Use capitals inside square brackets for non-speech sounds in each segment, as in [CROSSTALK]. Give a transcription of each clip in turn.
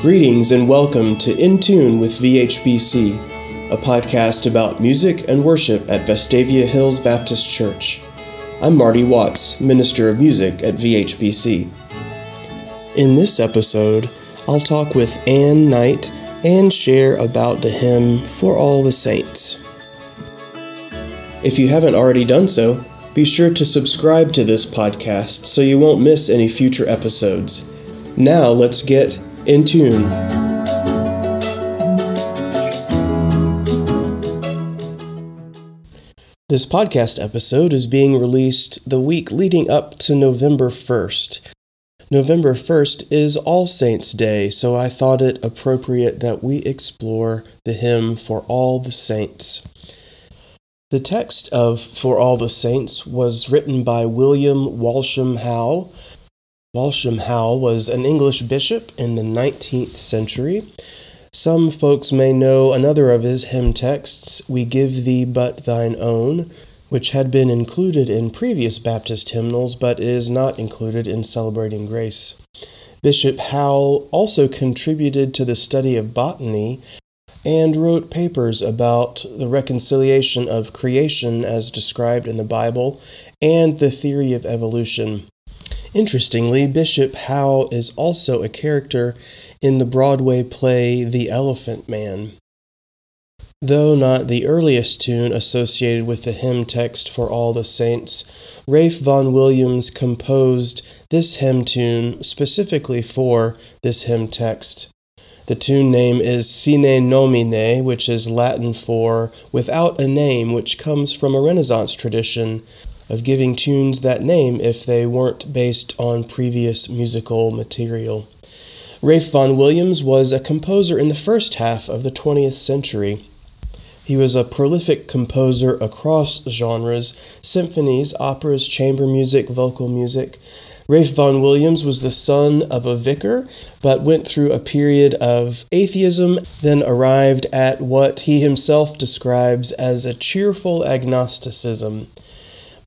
Greetings and welcome to In Tune with VHBC, a podcast about music and worship at Vestavia Hills Baptist Church. I'm Marty Watts, Minister of Music at VHBC. In this episode, I'll talk with Ann Knight and share about the hymn For All the Saints. If you haven't already done so, be sure to subscribe to this podcast so you won't miss any future episodes. Now let's get in tune. This podcast episode is being released the week leading up to November 1st. November 1st is All Saints' Day, so I thought it appropriate that we explore the hymn for all the saints. The text of For All the Saints was written by William Walsham Howe, Walsham Howe was an English bishop in the 19th century. Some folks may know another of his hymn texts, We Give Thee But Thine Own, which had been included in previous Baptist hymnals but is not included in Celebrating Grace. Bishop Howe also contributed to the study of botany and wrote papers about the reconciliation of creation as described in the Bible and the theory of evolution. Interestingly, Bishop Howe is also a character in the Broadway play The Elephant Man. Though not the earliest tune associated with the hymn text for all the saints, Ralph Vaughan Williams composed this hymn tune specifically for this hymn text. The tune name is Sine Nomine, which is Latin for without a name, which comes from a Renaissance tradition of giving tunes that name if they weren't based on previous musical material. Ralph Vaughan Williams was a composer in the first half of the 20th century. He was a prolific composer across genres symphonies, operas, chamber music, vocal music. Ralph Vaughan Williams was the son of a vicar, but went through a period of atheism, then arrived at what he himself describes as a cheerful agnosticism.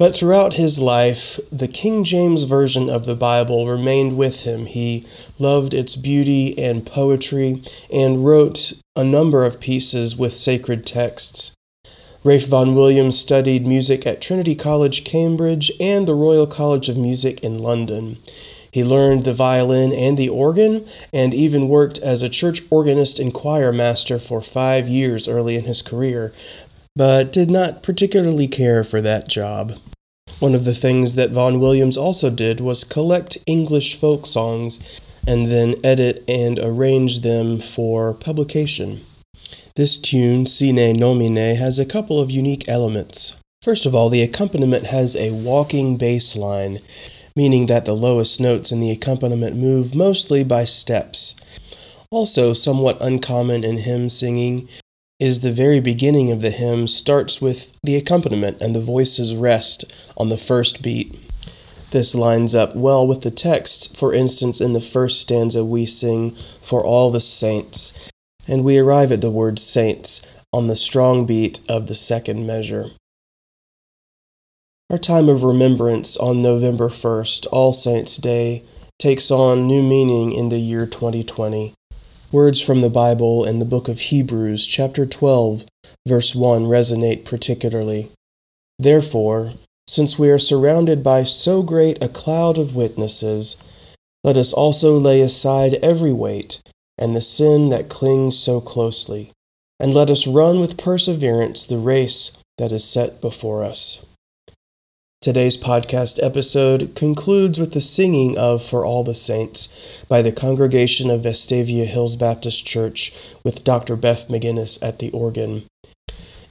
But throughout his life, the King James Version of the Bible remained with him. He loved its beauty and poetry and wrote a number of pieces with sacred texts. Ralph Vaughan Williams studied music at Trinity College, Cambridge, and the Royal College of Music in London. He learned the violin and the organ, and even worked as a church organist and choir master for five years early in his career, but did not particularly care for that job. One of the things that Vaughan Williams also did was collect English folk songs and then edit and arrange them for publication. This tune, Sine Nomine, has a couple of unique elements. First of all, the accompaniment has a walking bass line, meaning that the lowest notes in the accompaniment move mostly by steps. Also, somewhat uncommon in hymn singing, is the very beginning of the hymn starts with the accompaniment and the voices rest on the first beat. This lines up well with the text. For instance, in the first stanza, we sing, For all the saints, and we arrive at the word saints on the strong beat of the second measure. Our time of remembrance on November 1st, All Saints' Day, takes on new meaning in the year 2020. Words from the Bible in the book of Hebrews, chapter 12, verse 1 resonate particularly. Therefore, since we are surrounded by so great a cloud of witnesses, let us also lay aside every weight and the sin that clings so closely, and let us run with perseverance the race that is set before us. Today's podcast episode concludes with the singing of For All the Saints by the congregation of Vestavia Hills Baptist Church with Dr. Beth McGinnis at the organ.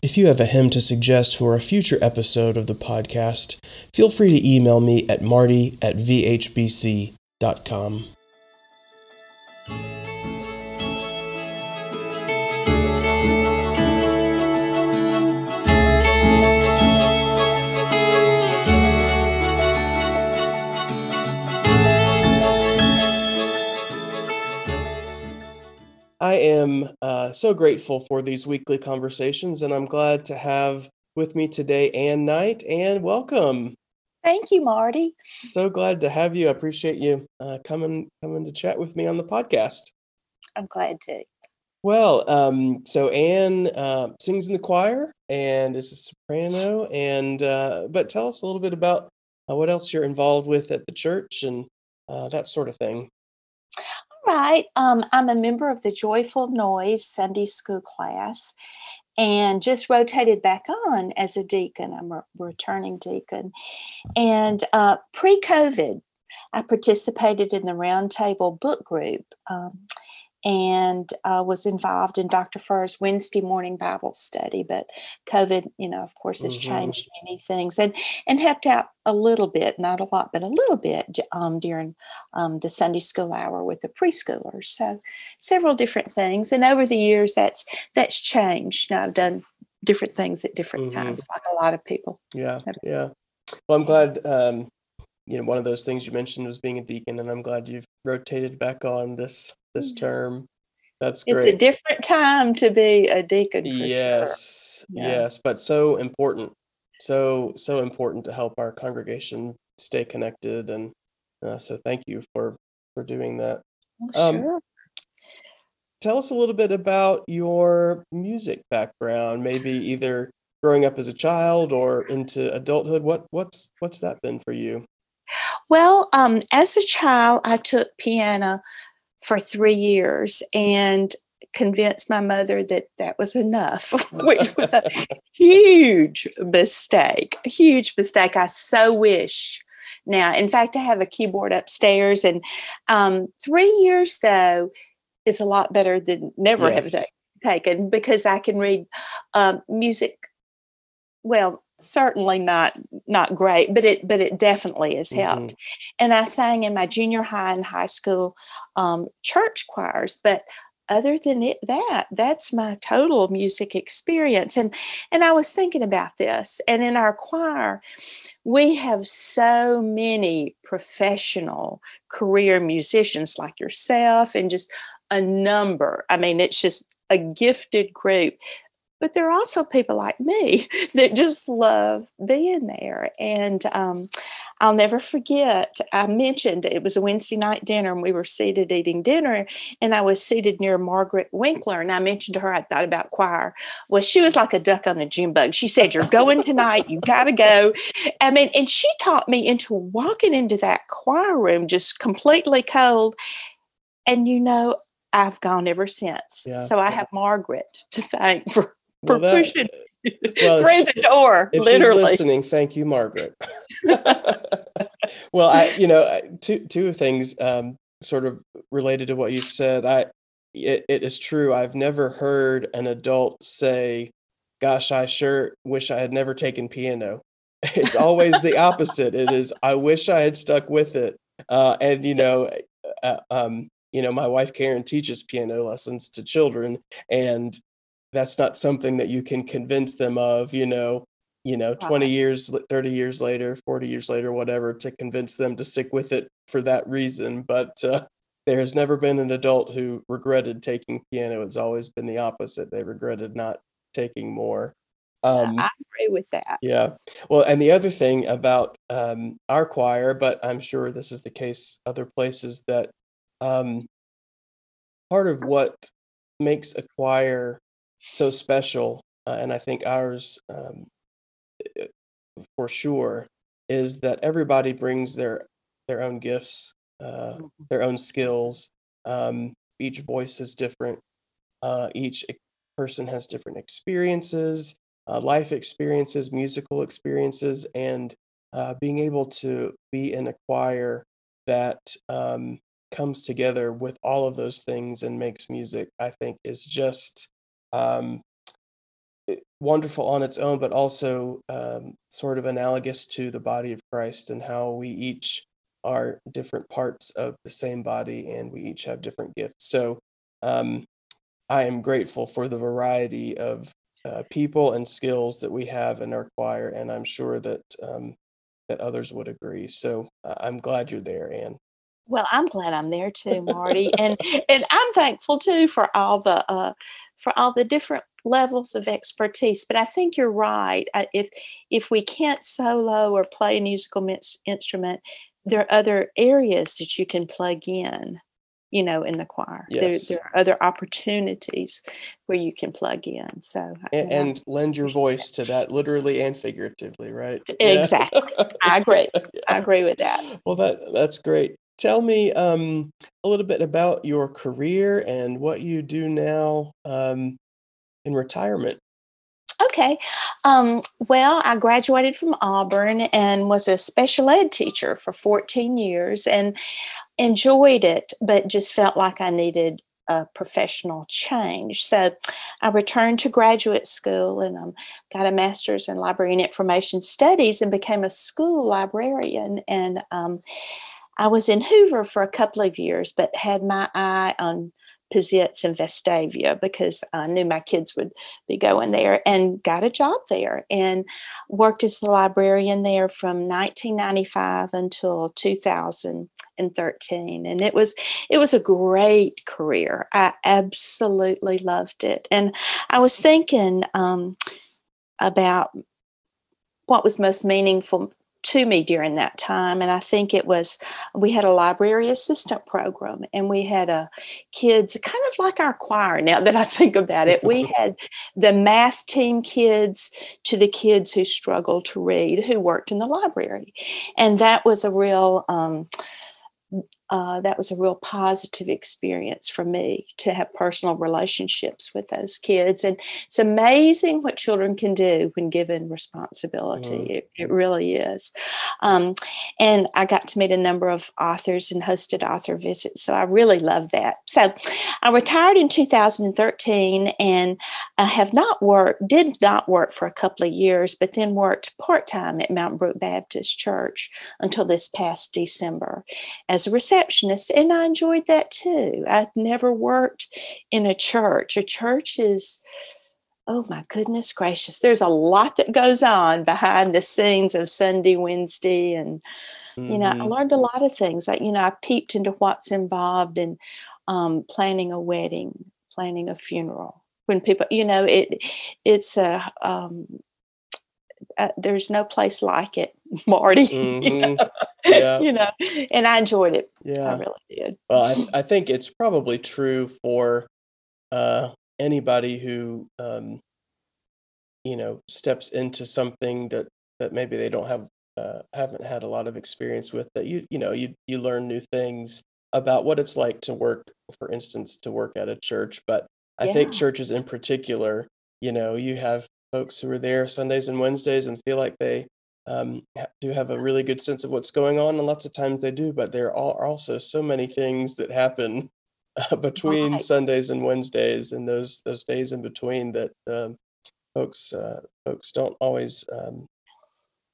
If you have a hymn to suggest for a future episode of the podcast, feel free to email me at marty at vhbc.com. I am uh, so grateful for these weekly conversations, and I'm glad to have with me today Ann Knight. And welcome. Thank you, Marty. So glad to have you. I appreciate you uh, coming coming to chat with me on the podcast. I'm glad to. Well, um, so Anne uh, sings in the choir and is a soprano, and uh, but tell us a little bit about uh, what else you're involved with at the church and uh, that sort of thing. Right. Um, I'm a member of the Joyful Noise Sunday School class, and just rotated back on as a deacon. I'm a returning deacon, and uh, pre-COVID, I participated in the Roundtable Book Group. Um, and uh, was involved in Dr. Furr's Wednesday morning Bible study. But COVID, you know, of course, has mm-hmm. changed many things and and helped out a little bit, not a lot, but a little bit um, during um, the Sunday school hour with the preschoolers. So several different things, and over the years, that's that's changed. You know, I've done different things at different mm-hmm. times, like a lot of people. Yeah, yeah. Well, I'm glad. Um, you know, one of those things you mentioned was being a deacon, and I'm glad you've rotated back on this this mm-hmm. term. That's great. It's a different time to be a deacon. yes, sure. yeah. yes, but so important, so so important to help our congregation stay connected, and uh, so thank you for for doing that. Oh, um, sure. Tell us a little bit about your music background, maybe either growing up as a child or into adulthood. What what's what's that been for you? Well, um, as a child, I took piano for three years and convinced my mother that that was enough, [LAUGHS] which was a huge mistake. A huge mistake. I so wish now. In fact, I have a keyboard upstairs, and um, three years though is a lot better than never yes. have taken because I can read um, music. Well, certainly not not great but it but it definitely has helped. Mm-hmm. and i sang in my junior high and high school um, church choirs but other than it, that that's my total music experience. And and i was thinking about this and in our choir we have so many professional career musicians like yourself and just a number. I mean it's just a gifted group but there are also people like me [LAUGHS] that just love being there. And um, I'll never forget, I mentioned it was a Wednesday night dinner and we were seated eating dinner, and I was seated near Margaret Winkler. And I mentioned to her, I thought about choir. Well, she was like a duck on a June bug. She said, You're going tonight, you got to go. I mean, and she taught me into walking into that choir room just completely cold. And you know, I've gone ever since. Yeah. So I have Margaret to thank [LAUGHS] for for well, that, pushing [LAUGHS] well, [LAUGHS] through the door. If literally. she's listening, thank you, Margaret. [LAUGHS] well, I, you know, two two things um, sort of related to what you've said. I, it, it is true. I've never heard an adult say, "Gosh, I sure wish I had never taken piano." It's always the opposite. It is, "I wish I had stuck with it." Uh, and you know, uh, um, you know, my wife Karen teaches piano lessons to children, and that's not something that you can convince them of you know you know 20 years 30 years later 40 years later whatever to convince them to stick with it for that reason. But uh, there has never been an adult who regretted taking piano. It's always been the opposite. They regretted not taking more. Um, I agree with that. Yeah. Well, and the other thing about um, our choir, but I'm sure this is the case other places, that um, part of what makes a choir so special, uh, and I think ours um, for sure is that everybody brings their their own gifts, uh, mm-hmm. their own skills. Um, each voice is different. Uh, each person has different experiences, uh, life experiences, musical experiences, and uh, being able to be in a choir that um, comes together with all of those things and makes music, I think, is just um, wonderful on its own, but also um, sort of analogous to the body of Christ and how we each are different parts of the same body and we each have different gifts. So um, I am grateful for the variety of uh, people and skills that we have in our choir, and I'm sure that um, that others would agree. So uh, I'm glad you're there, Anne. Well, I'm glad I'm there too, Marty, [LAUGHS] and and I'm thankful too for all the uh, for all the different levels of expertise. But I think you're right. Uh, if if we can't solo or play a musical instrument, there are other areas that you can plug in. you know, in the choir. Yes. There, there are other opportunities where you can plug in. So uh, and, yeah. and lend your voice to that literally and figuratively right Yeah. [LAUGHS] exactly, I agree. I agree with that. well that that's great tell me um, a little bit about your career and what you do now um, in retirement Okay. Um, well, I graduated from Auburn and was a special ed teacher for 14 years and enjoyed it, but just felt like I needed a professional change. So I returned to graduate school and um, got a master's in library and information studies and became a school librarian. And um, I was in Hoover for a couple of years, but had my eye on Pizitz and Vestavia because I knew my kids would be going there and got a job there and worked as the librarian there from 1995 until 2013 and it was it was a great career. I absolutely loved it. And I was thinking um, about what was most meaningful to me during that time. And I think it was, we had a library assistant program and we had a kids, kind of like our choir now that I think about it. We [LAUGHS] had the math team kids to the kids who struggled to read who worked in the library. And that was a real, um, uh, that was a real positive experience for me to have personal relationships with those kids. And it's amazing what children can do when given responsibility. Mm. It, it, really is. Um, and I got to meet a number of authors and hosted author visits. So I really love that. So I retired in 2013 and I have not worked, did not work for a couple of years, but then worked part time at Mountain Brook Baptist Church until this past December as a receptionist receptionist, and I enjoyed that too. I'd never worked in a church. A church is, oh my goodness gracious, there's a lot that goes on behind the scenes of Sunday, Wednesday, and you know, I Mhm. learned a lot of things. Like, you know, I peeped into what's involved in um, planning a wedding, planning a funeral. When people, you know, it it's a um, uh, there's no place like it, [LAUGHS] Marty. you, Mhm. know? Yeah. you know, and I enjoyed it. Yeah. I really did. Well, I, I think it's probably true for uh, anybody who, um, you know, steps into something that that maybe they don't have uh, haven't had a lot of experience with. That you you know you you learn new things about what it's like to work, for instance, to work at a church. But I think churches in particular, you know, you have folks who are there Sundays and Wednesdays and feel like they um, do have a really good sense of what's going on, and lots of times they do. But there are also so many things that happen uh, between Right. Sundays and Wednesdays and those those days in between that um, folks uh, folks don't always um,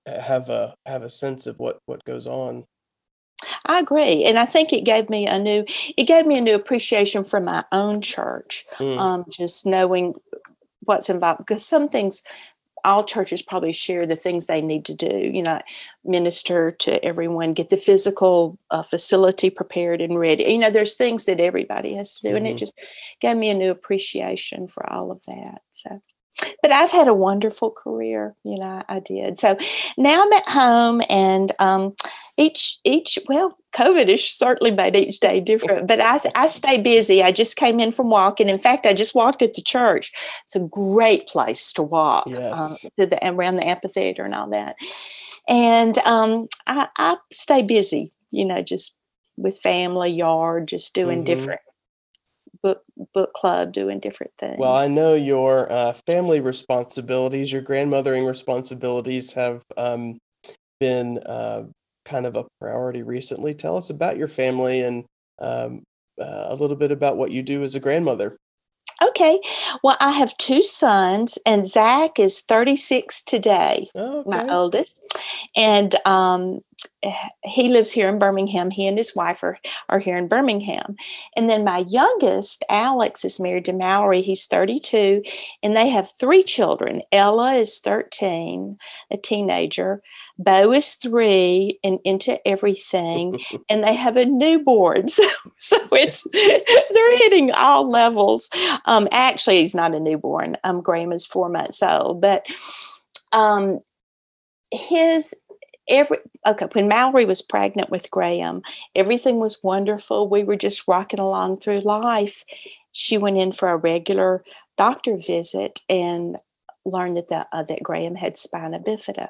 have a have a sense of what what goes on. I agree, and I think it gave me a new it gave me a new appreciation for my own church. Mm, Um, just knowing what's involved because some things all churches probably share the things they need to do. You know, minister to everyone, get the physical uh, facility prepared and ready. You know, there's things that everybody has to do, and it mhm. just gave me a new appreciation for all of that. So. But I've had a wonderful career, you know. I did. So now I'm at home, and um, each each well, COVID has certainly made each day different. But I I stay busy. I just came in from walking. In fact, I just walked at the church. It's a great place to walk um, Yes. to the around the amphitheater and all that. And um, I, I stay busy, you know, just with family, yard, just doing Mhm. different book book club, doing different things. Well, I know your uh, family responsibilities, your grandmothering responsibilities have um, been uh, kind of a priority recently. Tell us about your family and um, uh, a little bit about what you do as a grandmother. Okay. Well, I have two sons, and Zach is 36 today, Oh, my okay. oldest. And um, he lives here in Birmingham. He and his wife are, are here in Birmingham. And then my youngest, Alex, is married to Mallory. He's 32, and they have three children. Ella is 13, a teenager. Bo is three and into everything. [LAUGHS] and they have a newborn. [LAUGHS] So, so it's they're hitting all levels. Um, actually, he's not a newborn. Um, Graham is four months old, but um, his every okay when mallory was pregnant with graham everything was wonderful. We were just rocking along through life. She went in for a regular doctor visit and learned that the, uh, that graham had spina bifida.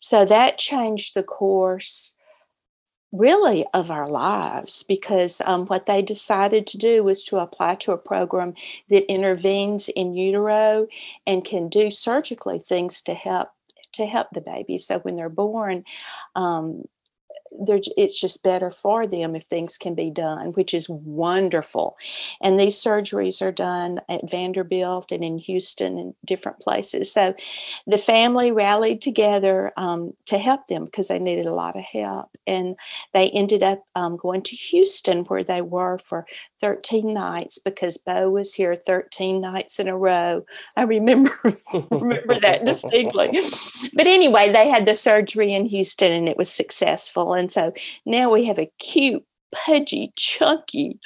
So that changed the course really of our lives because um, what they decided to do was to apply to a program that intervenes in utero and can do surgically things to help to help the baby. So when they're born um, it's just better for them if things can be done, which is wonderful. And these surgeries are done at Vanderbilt and in Houston and different places. So the family rallied together um, to help them because they needed a lot of help. And they ended up um, going to Houston where they were for 13 nights because Bo was here 13 nights in a row. I remember [LAUGHS] remember that distinctly. [LAUGHS] But anyway, they had the surgery in Houston and it was successful. And so now we have a cute pudgy, chunky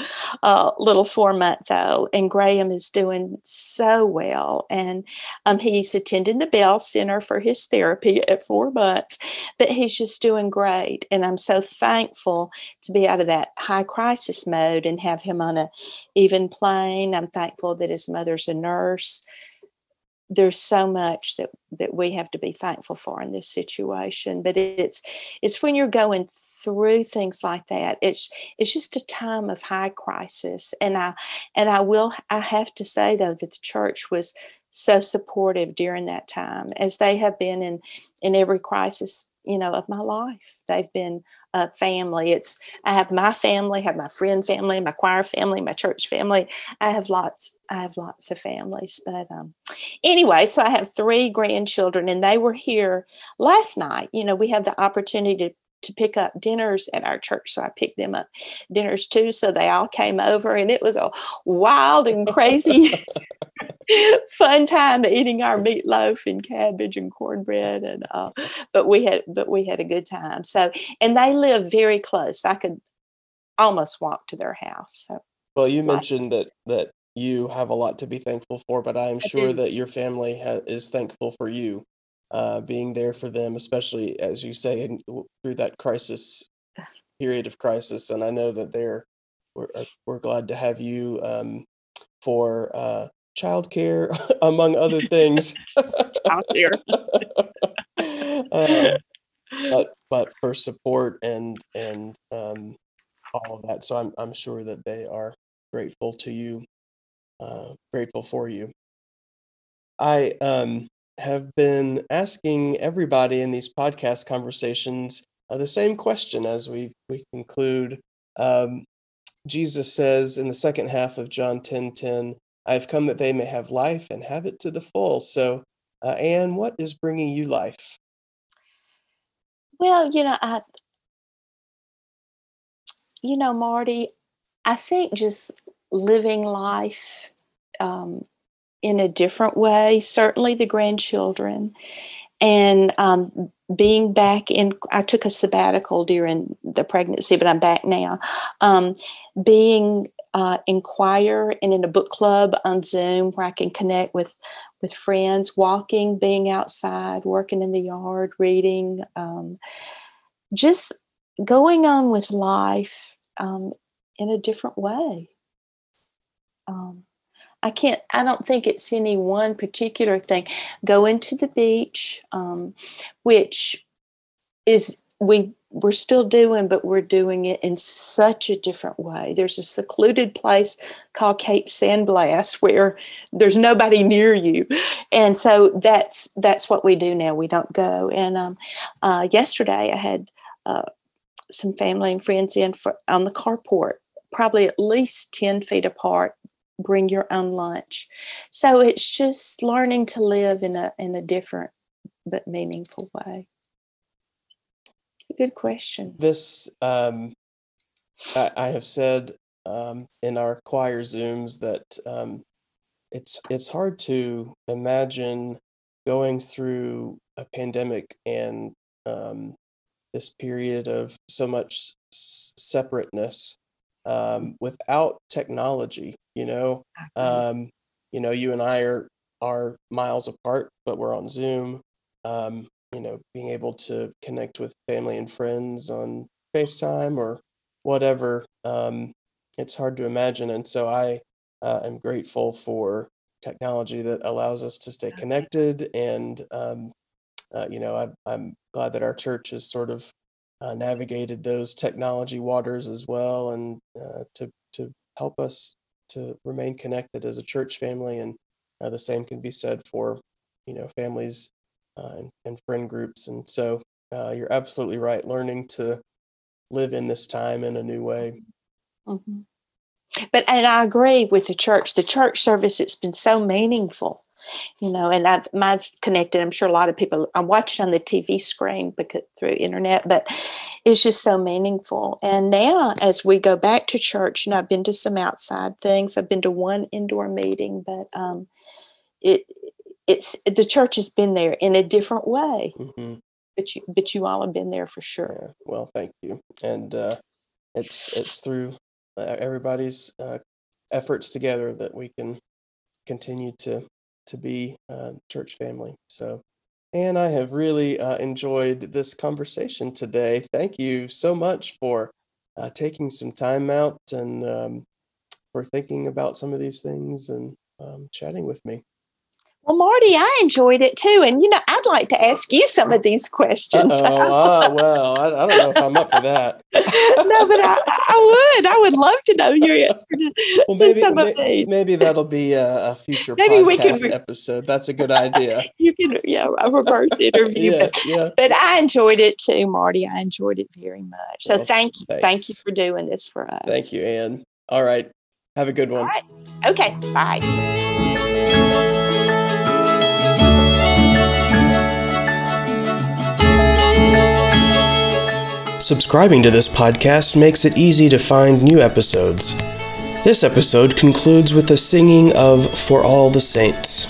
uh, little four month though, and Graham is doing so well. And um, he's attending the Bell Center for his therapy [LAUGHS] at four months, but he's just doing great. And I'm so thankful to be out of that high crisis mode and have him on a even plane. I'm thankful that his mother's a nurse there's so much that that we have to be thankful for in this situation but it's it's when you're going through things like that it's it's just a time of high crisis and i and i will i have to say though that the church was so supportive during that time as they have been in in every crisis you know of my life. They've been family. It's i have my family have my friend family my choir family my church family. I have lots i have lots of families but um anyway so i have three grandchildren and they were here last night. You know we have the opportunity to to pick up dinners at our church. So I picked them up dinners too. So they all came over and it was a wild and crazy [LAUGHS] [LAUGHS] fun time eating our meatloaf and cabbage and cornbread and uh, but we had but we had a good time. So and they live very close. I could almost walk to their house. So well you mentioned that that you have a lot to be thankful for, but I am sure that your family ha- is thankful for you uh, being there for them, especially as you say, in, through that crisis period of crisis. And I know that they're we're, uh, we're glad to have you um, for uh, childcare, [LAUGHS] among other things. [LAUGHS] Childcare. um, [LAUGHS] but but for support and and um, all of that. So I'm I'm sure that they are grateful to you, uh, grateful for you. I um have been asking everybody in these podcast conversations uh, the same question as we, we conclude. Um, Jesus says in the second half of John 10 10, I have come that they may have life and have it to the full. So, uh, Anne, what is bringing you life? Well, you know, I, you know, Marty, I think just living life um, in a different way, certainly the grandchildren. And um, being back in, I took a sabbatical during the pregnancy, but I'm back now. Um, being uh, in choir and in a book club on Zoom where I can connect with with friends, walking, being outside, working in the yard, reading, um, just going on with life um, in a different way. Um, I can't, I don't think it's any one particular thing. Going to the beach, um, which is, we, we're still doing, but we're doing it in such a different way. There's a secluded place called Cape San Blas [LAUGHS] where there's nobody near you, and so that's that's what we do now. We don't go. And um, uh, yesterday, I had uh, some family and friends in for on the carport, probably at least ten feet apart, bring your own lunch. So it's just learning to live in a in a different but meaningful way. Good question. This um, I, I have said um, in our choir zooms that um, it's it's hard to imagine going through a pandemic and um, this period of so much separateness um, without technology. You know, um, you know, you and I are are miles apart, but we're on Zoom. Um, you know, being able to connect with family and friends on FaceTime or whatever. Um, it's hard to imagine. And so I uh, am grateful for technology that allows us to stay connected. And, um, uh, you know, I, I'm glad that our church is sort of uh, navigated those technology waters as well and uh, to, to help us to remain connected as a church family. And uh, the same can be said for, you know, families uh, and, and friend groups. And so you're absolutely right. Learning to live in this time in a new way. Mm-hmm. But and I agree with the church. The church service it's been so meaningful, you know. And I've I've connected. I'm sure a lot of people. I watch it on the TV screen because through internet, but it's just so meaningful. And now, as we go back to church, you know, I've been to some outside things. I've been to one indoor meeting, but um, it it's the church has been there in a different way. Mm-hmm. But you but you all have been there for sure. Yeah. Well, thank you. And uh, it's it's through uh, everybody's uh, efforts together that we can continue to to be a church family. So, and I have really uh, enjoyed this conversation today. Thank you so much for uh, taking some time out and um, for thinking about some of these things and um, chatting with me. Well, Marty, I enjoyed it too. And, you know, I'd like to ask you some of these questions. Oh, [LAUGHS] well, I, I, don't know if I'm up for that. [LAUGHS] no, but I, I, would. I would love to know your answer to, well, maybe, to some may, of these. Maybe that'll be a, a future maybe podcast we can re- episode. That's a good idea. [LAUGHS] you can, yeah, a reverse interview. yeah, but, yeah. but I enjoyed it too, Marty. I enjoyed it very much. So well, thank you. Thanks. Thank you for doing this for us. Thank you, Anne. All right. Have a good one. All right. Okay. Bye. Subscribing to this podcast makes it easy to find new episodes. This episode concludes with the singing of For All the Saints.